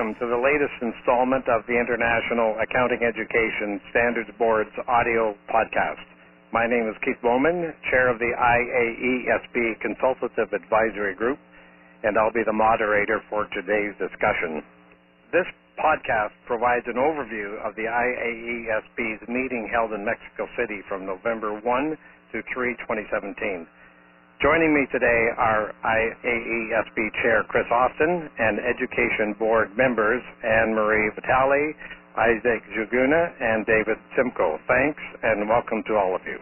welcome to the latest installment of the International Accounting Education Standards Board's audio podcast. My name is Keith Bowman, chair of the IAESB Consultative Advisory Group, and I'll be the moderator for today's discussion. This podcast provides an overview of the IAESB's meeting held in Mexico City from November 1 to 3, 2017. Joining me today are IAESB Chair Chris Austin and Education Board members Anne Marie Vitale, Isaac Njuguna, and David Simcoe. Thanks and welcome to all of you.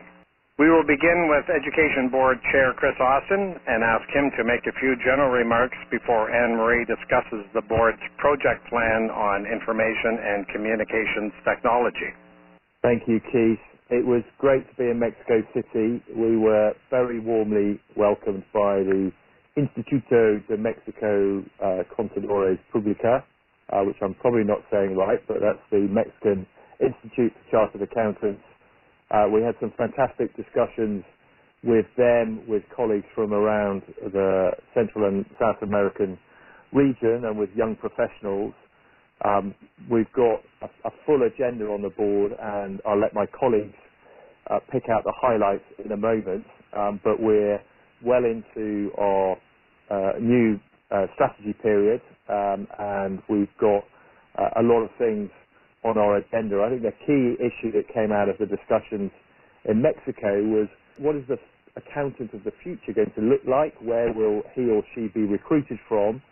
We will begin with Education Board Chair Chris Austin and ask him to make a few general remarks before Anne Marie discusses the board's project plan on information and communications technology. Thank you, Keith. It was great to be in Mexico City. We were very warmly welcomed by the Instituto de Mexico uh, Contadores Publica, uh, which I'm probably not saying right, but that's the Mexican Institute of Chartered Accountants. Uh, we had some fantastic discussions with them, with colleagues from around the Central and South American region and with young professionals. Um, we've got a, a, full agenda on the board, and I'll let my colleagues uh, pick out the highlights in a moment. Um, but we're well into our uh, new uh, strategy period, um, and we've got uh, a lot of things on our agenda. I think the key issue that came out of the discussions in Mexico was what is the accountant of the future going to look like? Where will he or she be recruited from?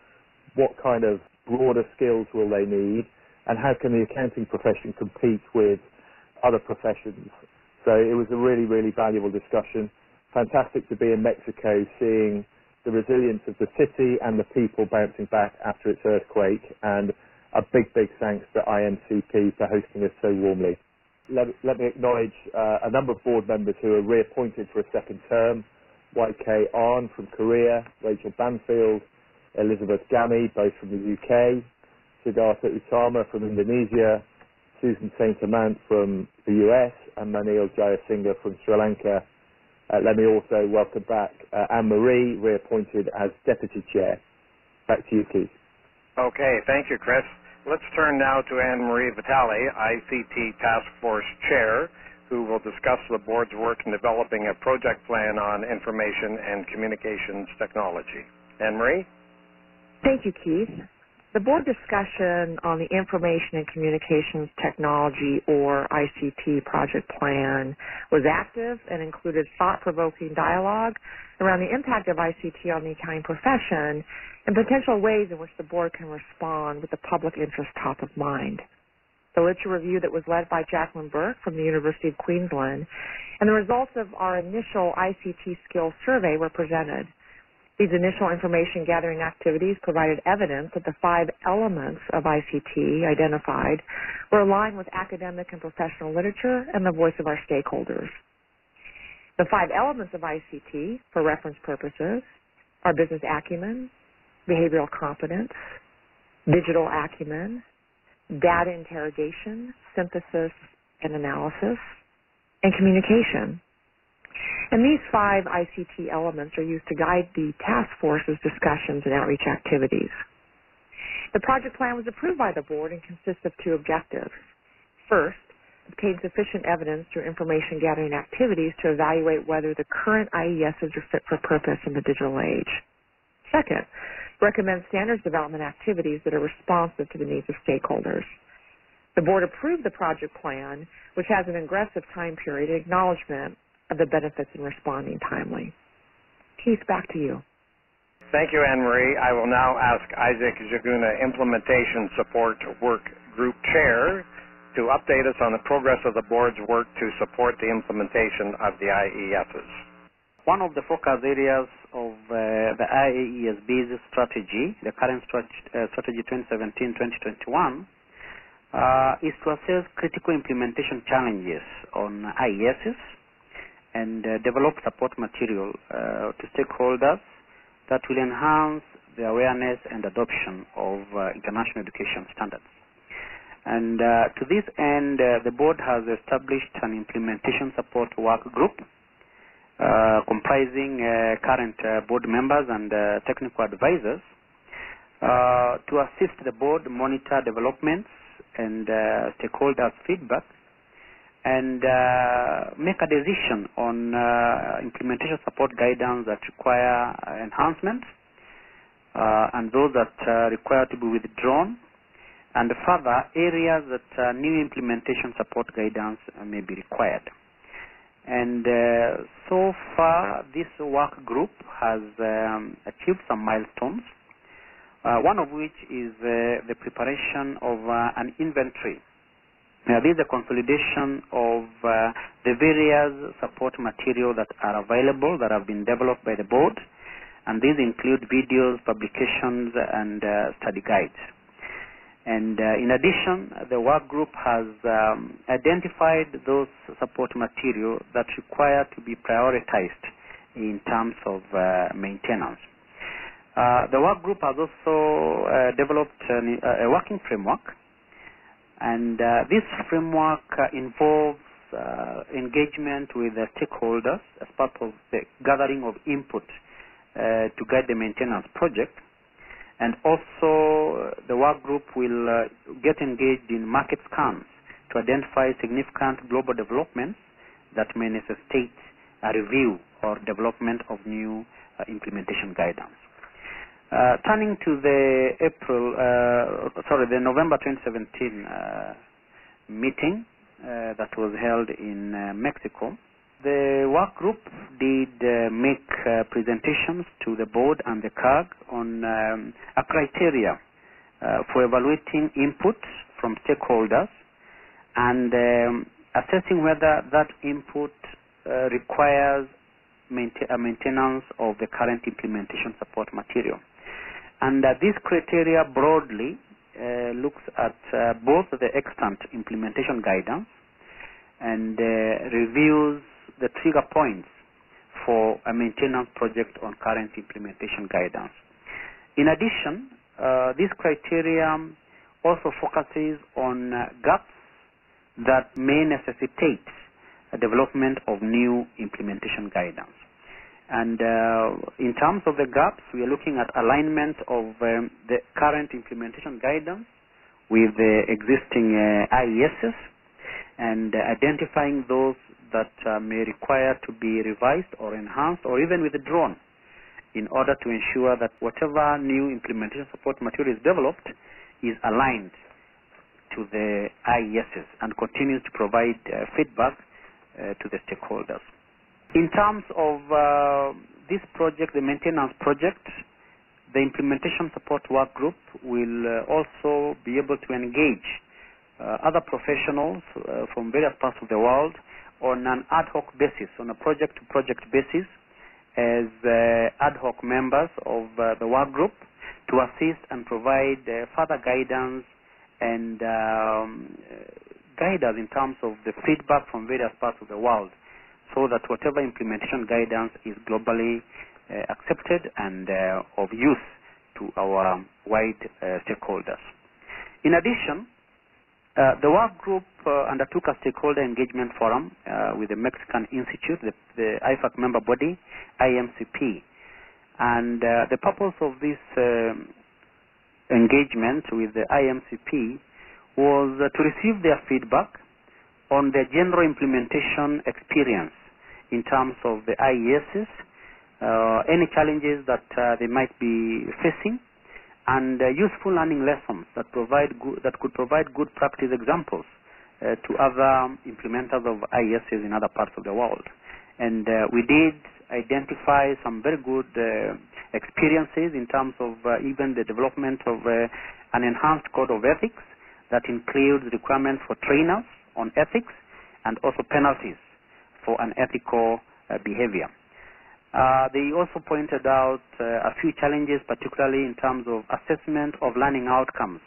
What kind of broader skills will they need, and how can the accounting profession compete with other professions? So it was a really, really valuable discussion. Fantastic to be in Mexico, seeing the resilience of the city and the people bouncing back after its earthquake, and a big, big thanks to IMCP for hosting us so warmly. Let, let me acknowledge uh, a number of board members who are reappointed for a second term. YK Arn from Korea, Rachel Banfield, Elizabeth Gami, both from the UK, Siddhartha Utama from Indonesia, Susan St. Amant from the US, and Manil Jayasinghe from Sri Lanka. Uh, let me also welcome back uh, Anne Marie, reappointed as Deputy Chair. Back to you, Keith. Okay, thank you, Chris. Let's turn now to Anne Marie Vitale, ICT Task Force Chair, who will discuss the board's work in developing a project plan on information and communications technology. Anne Marie? Thank you, Keith. The board discussion on the Information and Communications Technology or ICT project plan was active and included thought-provoking dialogue around the impact of ICT on the accounting profession and potential ways in which the board can respond with the public interest top of mind. The literature review that was led by Jacqueline Burke from the University of Queensland and the results of our initial ICT skills survey were presented. These initial information gathering activities provided evidence that the five elements of ICT identified were aligned with academic and professional literature and the voice of our stakeholders. The five elements of ICT, for reference purposes, are business acumen, behavioral competence, digital acumen, data interrogation, synthesis and analysis, and communication. And these five ICT elements are used to guide the task force's discussions and outreach activities. The project plan was approved by the board and consists of two objectives. First, obtain sufficient evidence through information gathering activities to evaluate whether the current IESs are fit for purpose in the digital age. Second, recommend standards development activities that are responsive to the needs of stakeholders. The board approved the project plan, which has an aggressive time period acknowledgement of the benefits in responding timely. Keith, back to you. Thank you, Anne Marie. I will now ask Isaac Njuguna, Implementation Support Work Group Chair, to update us on the progress of the board's work to support the implementation of the IESs. One of the focus areas of uh, the IAESB's strategy, the current uh, strategy 2017-2021, uh, is to assess critical implementation challenges on IESs and uh, develop support material uh, to stakeholders that will enhance the awareness and adoption of uh, international education standards. And uh, to this end, uh, the board has established an implementation support work group uh, comprising current board members and technical advisors uh, to assist the board monitor developments and uh, stakeholders' feedback and uh, make a decision on uh, implementation support guidance that require enhancement uh, and those that uh, require to be withdrawn and further areas that uh, new implementation support guidance may be required. And uh, so far, this work group has um, achieved some milestones, uh, one of which is uh, the preparation of uh, an inventory. Now, this is a consolidation of uh, the various support material that are available that have been developed by the board, and these include videos, publications, and uh, study guides. And uh, in addition, the work group has um, identified those support material that require to be prioritized in terms of uh, maintenance. Uh, the work group has also uh, developed a working framework, and uh, this framework uh, involves engagement with the stakeholders as part of the gathering of input to guide the maintenance project and also the work group will uh, get engaged in market scans to identify significant global developments that may necessitate a review or development of new uh, implementation guidance. Uh, turning to the April, uh, sorry, the November 2017 uh, meeting that was held in Mexico, the work group did make presentations to the board and the CAG on um, a criteria for evaluating input from stakeholders and um, assessing whether that input requires mainta a maintenance of the current implementation support material. And uh, this criteria broadly uh, looks at both the extant implementation guidance and reviews the trigger points for a maintenance project on current implementation guidance. In addition, uh, this criteria also focuses on uh, gaps that may necessitate a development of new implementation guidance. And uh, in terms of the gaps, we are looking at alignment of um, the current implementation guidance with the existing uh, IESs and uh, identifying those that uh, may require to be revised or enhanced or even withdrawn in order to ensure that whatever new implementation support material is developed is aligned to the IESs and continues to provide uh, feedback uh, to the stakeholders. In terms of uh, this project, the maintenance project, the implementation support work group will uh, also be able to engage uh, other professionals from various parts of the world on an ad hoc basis, on a project-to-project basis, as uh, ad hoc members of uh, the work group to assist and provide uh, further guidance and um, guide us in terms of the feedback from various parts of the world so that whatever implementation guidance is globally uh, accepted and uh, of use to our wide uh, stakeholders. In addition, uh, the work group uh, undertook a stakeholder engagement forum uh, with the Mexican Institute, the, the, IFAC member body, IMCP. And the purpose of this engagement with the IMCP was to receive their feedback on the general implementation experience in terms of the IESs, any challenges that they might be facing, and uh, useful learning lessons that provide that could provide good practice examples uh, to other implementers of IESs in other parts of the world. And uh, we did identify some very good uh, experiences in terms of uh, even the development of uh, an enhanced code of ethics that includes requirements for trainers on ethics and also penalties for unethical behavior. Uh, they also pointed out uh, a few challenges, particularly in terms of assessment of learning outcomes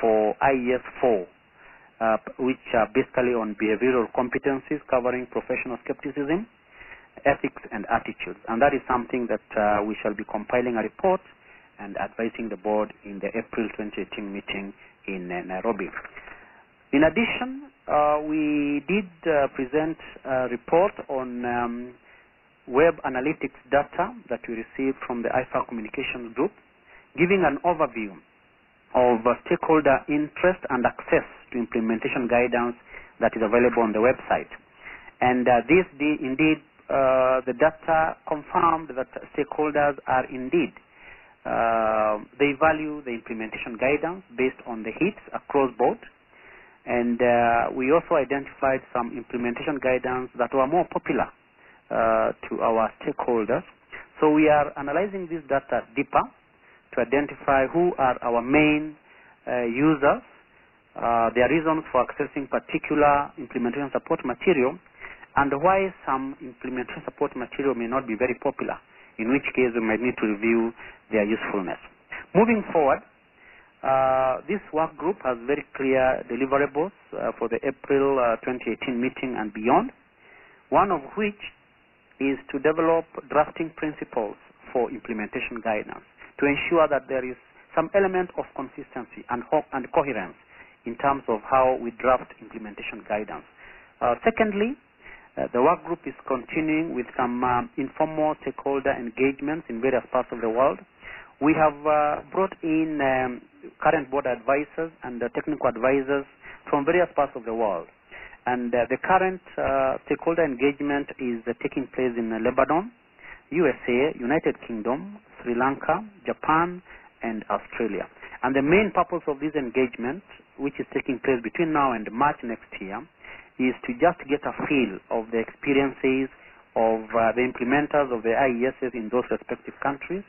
for IES 4, uh, which are basically on behavioral competencies covering professional skepticism, ethics, and attitudes. And that is something that uh, we shall be compiling a report and advising the board in the April 2018 meeting in uh, Nairobi. In addition, uh, we did present a report on um, web analytics data that we received from the IFAC communications group giving an overview of uh, stakeholder interest and access to implementation guidance that is available on the website. And uh, this indeed, uh, the data confirmed that stakeholders are indeed uh, they value the implementation guidance based on the hits across board. And uh, we also identified some implementation guidance that were more popular uh, to our stakeholders. So we are analyzing this data deeper to identify who are our main uh, users, uh, their reasons for accessing particular implementation support material, and why some implementation support material may not be very popular in which case we might need to review their usefulness. Moving forward, uh, this work group has very clear deliverables uh, for the April uh, 2018 meeting and beyond, one of which is to develop drafting principles for implementation guidance to ensure that there is some element of consistency and, and coherence in terms of how we draft implementation guidance. Uh, secondly, uh, the work group is continuing with some um, informal stakeholder engagements in various parts of the world. We have uh, brought in um, current board advisors and uh, technical advisors from various parts of the world. And uh, the current uh, stakeholder engagement is taking place in Lebanon, USA, United Kingdom, Sri Lanka, Japan, and Australia. And the main purpose of this engagement, which is taking place between now and March next year, is to just get a feel of the experiences of uh, the implementers of the IESs in those respective countries,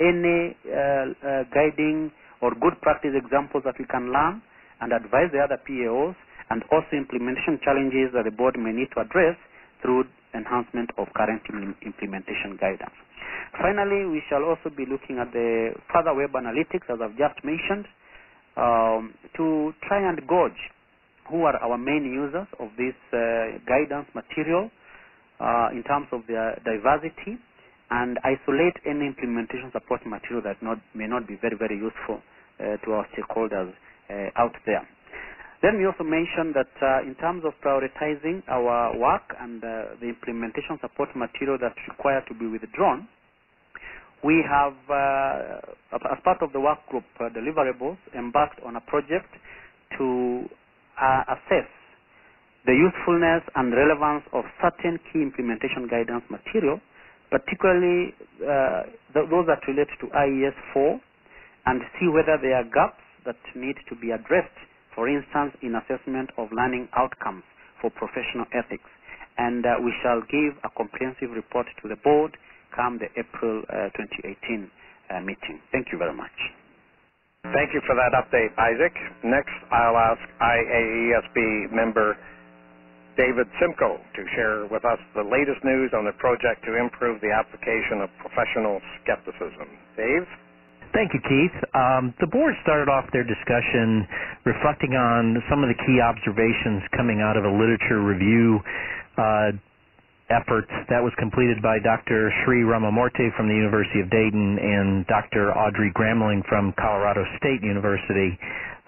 any uh, uh, guiding or good practice examples that we can learn and advise the other PAOs, and also implementation challenges that the board may need to address through enhancement of current implementation guidance. Finally, we shall also be looking at the further web analytics, as I've just mentioned, um, to try and gauge who are our main users of this uh, guidance material uh, in terms of their diversity and isolate any implementation support material that not, may not be very, very useful uh, to our stakeholders out there. Then we also mentioned that uh, in terms of prioritizing our work and uh, the implementation support material that's required to be withdrawn, we have, uh, as part of the work group deliverables, embarked on a project to uh, assess the usefulness and relevance of certain key implementation guidance material, particularly uh, th those that relate to IES 4, and see whether there are gaps that need to be addressed, for instance, in assessment of learning outcomes for professional ethics. And uh, we shall give a comprehensive report to the board come the April uh, 2018 uh, meeting. Thank you very much. Thank you for that update, Isaac. Next, I'll ask IAESB member David Simcoe to share with us the latest news on the project to improve the application of professional skepticism. Dave? Thank you, Keith. Um, the board started off their discussion reflecting on some of the key observations coming out of a literature review uh, effort that was completed by Dr. Sri Ramamoorti from the University of Dayton and Dr. Audrey Gramling from Colorado State University.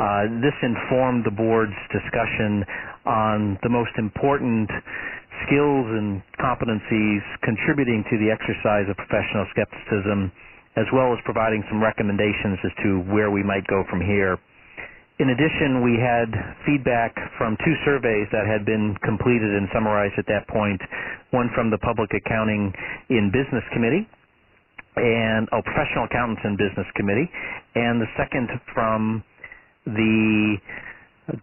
Uh, this informed the board's discussion on the most important skills and competencies contributing to the exercise of professional skepticism, as well as providing some recommendations as to where we might go from here. In addition, we had feedback from two surveys that had been completed and summarized at that point. One from the Public Accounting in Business Committee and oh, Professional Accountants in Business Committee, and the second from the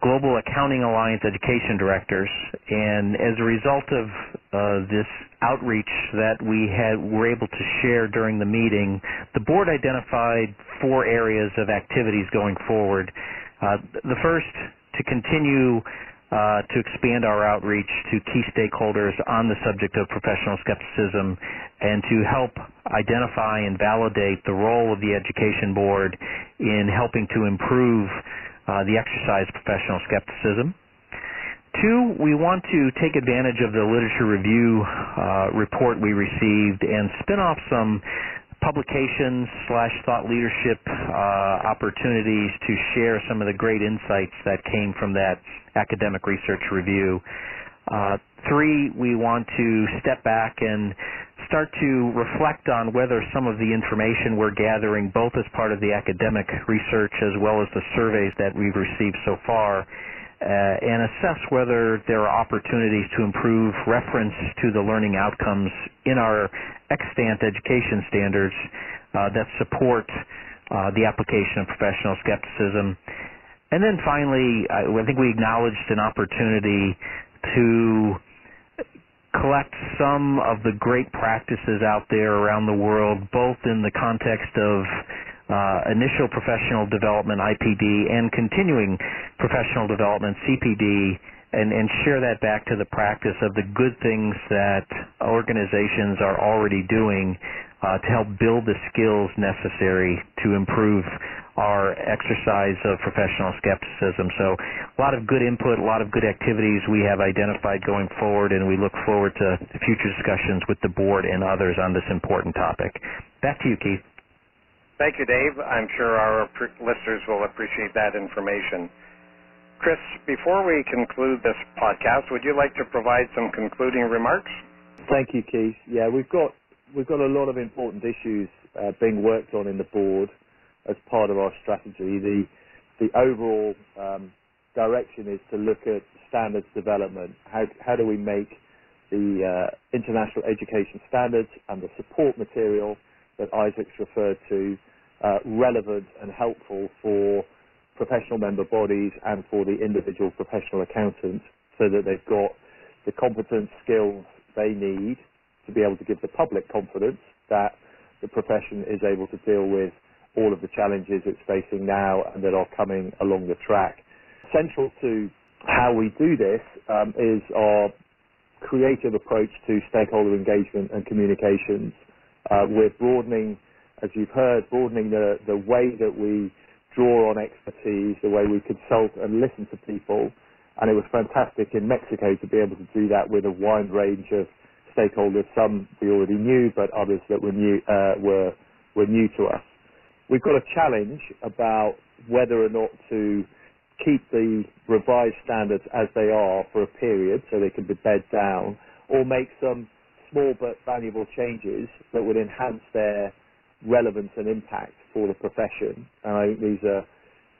Global Accounting Alliance Education Directors. And as a result of uh, this outreach that we had were able to share during the meeting, the board identified four areas of activities going forward. Uh, the first, to continue uh, to expand our outreach to key stakeholders on the subject of professional skepticism and to help identify and validate the role of the Education Board in helping to improve uh, the exercise of professional skepticism. Two, we want to take advantage of the literature review uh, report we received and spin off some publications slash thought leadership uh, opportunities to share some of the great insights that came from that academic research review. Uh, three, we want to step back and start to reflect on whether some of the information we're gathering, both as part of the academic research as well as the surveys that we've received so far, uh, and assess whether there are opportunities to improve reference to the learning outcomes in our extant education standards uh, that support uh, the application of professional skepticism. And then finally, I, think we acknowledged an opportunity to collect some of the great practices out there around the world, both in the context of uh, initial professional development, IPD, and continuing professional development, CPD, and, and share that back to the practice of the good things that organizations are already doing uh, to help build the skills necessary to improve our exercise of professional skepticism. So a lot of good input, a lot of good activities we have identified going forward, and we look forward to future discussions with the board and others on this important topic. Back to you, Keith. Thank you, Dave. I'm sure our listeners will appreciate that information. Chris, before we conclude this podcast, would you like to provide some concluding remarks? Thank you, Keith. Yeah, we've got we've got a lot of important issues uh, being worked on in the board as part of our strategy. The the overall um, direction is to look at standards development. How how do we make the uh, international education standards and the support material that Isaac's referred to uh, relevant and helpful for professional member bodies and for the individual professional accountants so that they've got the competence, skills they need to be able to give the public confidence that the profession is able to deal with all of the challenges it's facing now and that are coming along the track. Central to how we do this um, is our creative approach to stakeholder engagement and communications. Uh, we're broadening, as you've heard, broadening the, the way that we draw on expertise, the way we consult and listen to people. And it was fantastic in Mexico to be able to do that with a wide range of stakeholders. Some we already knew, but others that were new uh, were were new to us. We've got a challenge about whether or not to keep the revised standards as they are for a period so they can be bed down or make some small but valuable changes that would enhance their relevance and impact for the profession. And I think these are,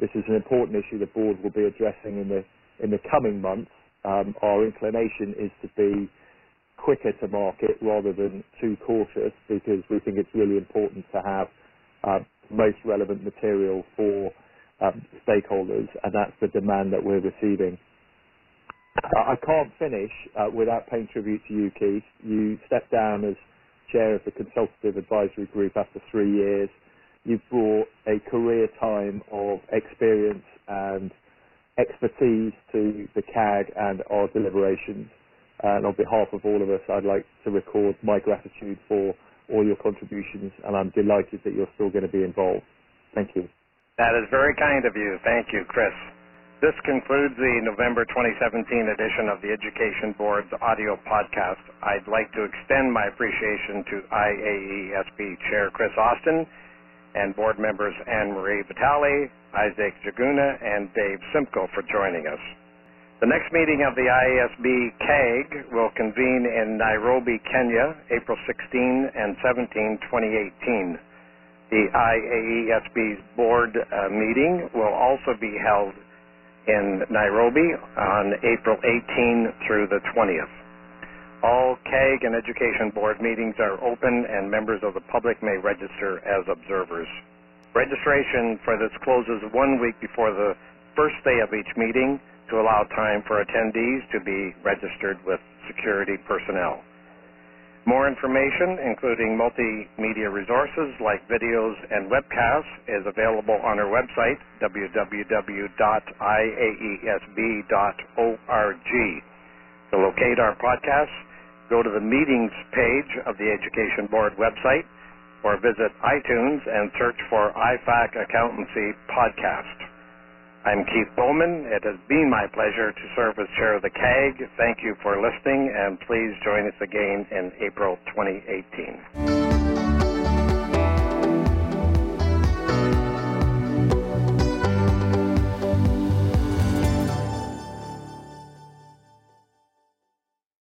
this is an important issue the board will be addressing in the, in the coming months. Um, our inclination is to be quicker to market rather than too cautious because we think it's really important to have uh, most relevant material for um, stakeholders, and that's the demand that we're receiving. I can't finish uh, without paying tribute to you, Keith. You stepped down as chair of the consultative advisory group after three years. You've brought a career time of experience and expertise to the CAG and our deliberations. And on behalf of all of us, I'd like to record my gratitude for all your contributions, and I'm delighted that you're still going to be involved. Thank you. That is very kind of you. Thank you, Chris. This concludes the November 2017 edition of the Education Board's audio podcast. I'd like to extend my appreciation to IAESB Chair Chris Austin and board members Anne Marie Vitale, Isaac Njuguna, and Dave Simcoe for joining us. The next meeting of the IAESB CAG will convene in Nairobi, Kenya, April 16 and 17, 2018. The IAESB's board uh, meeting will also be held in Nairobi on April 18 through the 20th. All CAG and Education Board meetings are open and members of the public may register as observers. Registration for this closes one week before the first day of each meeting to allow time for attendees to be registered with security personnel. More information, including multimedia resources like videos and webcasts, is available on our website, www.iaesb.org. To locate our podcasts, go to the meetings page of the Education Board website or visit iTunes and search for IFAC Accountancy Podcast. I'm Keith Bowman. It has been my pleasure to serve as chair of the CAG. Thank you for listening, and please join us again in April 2018.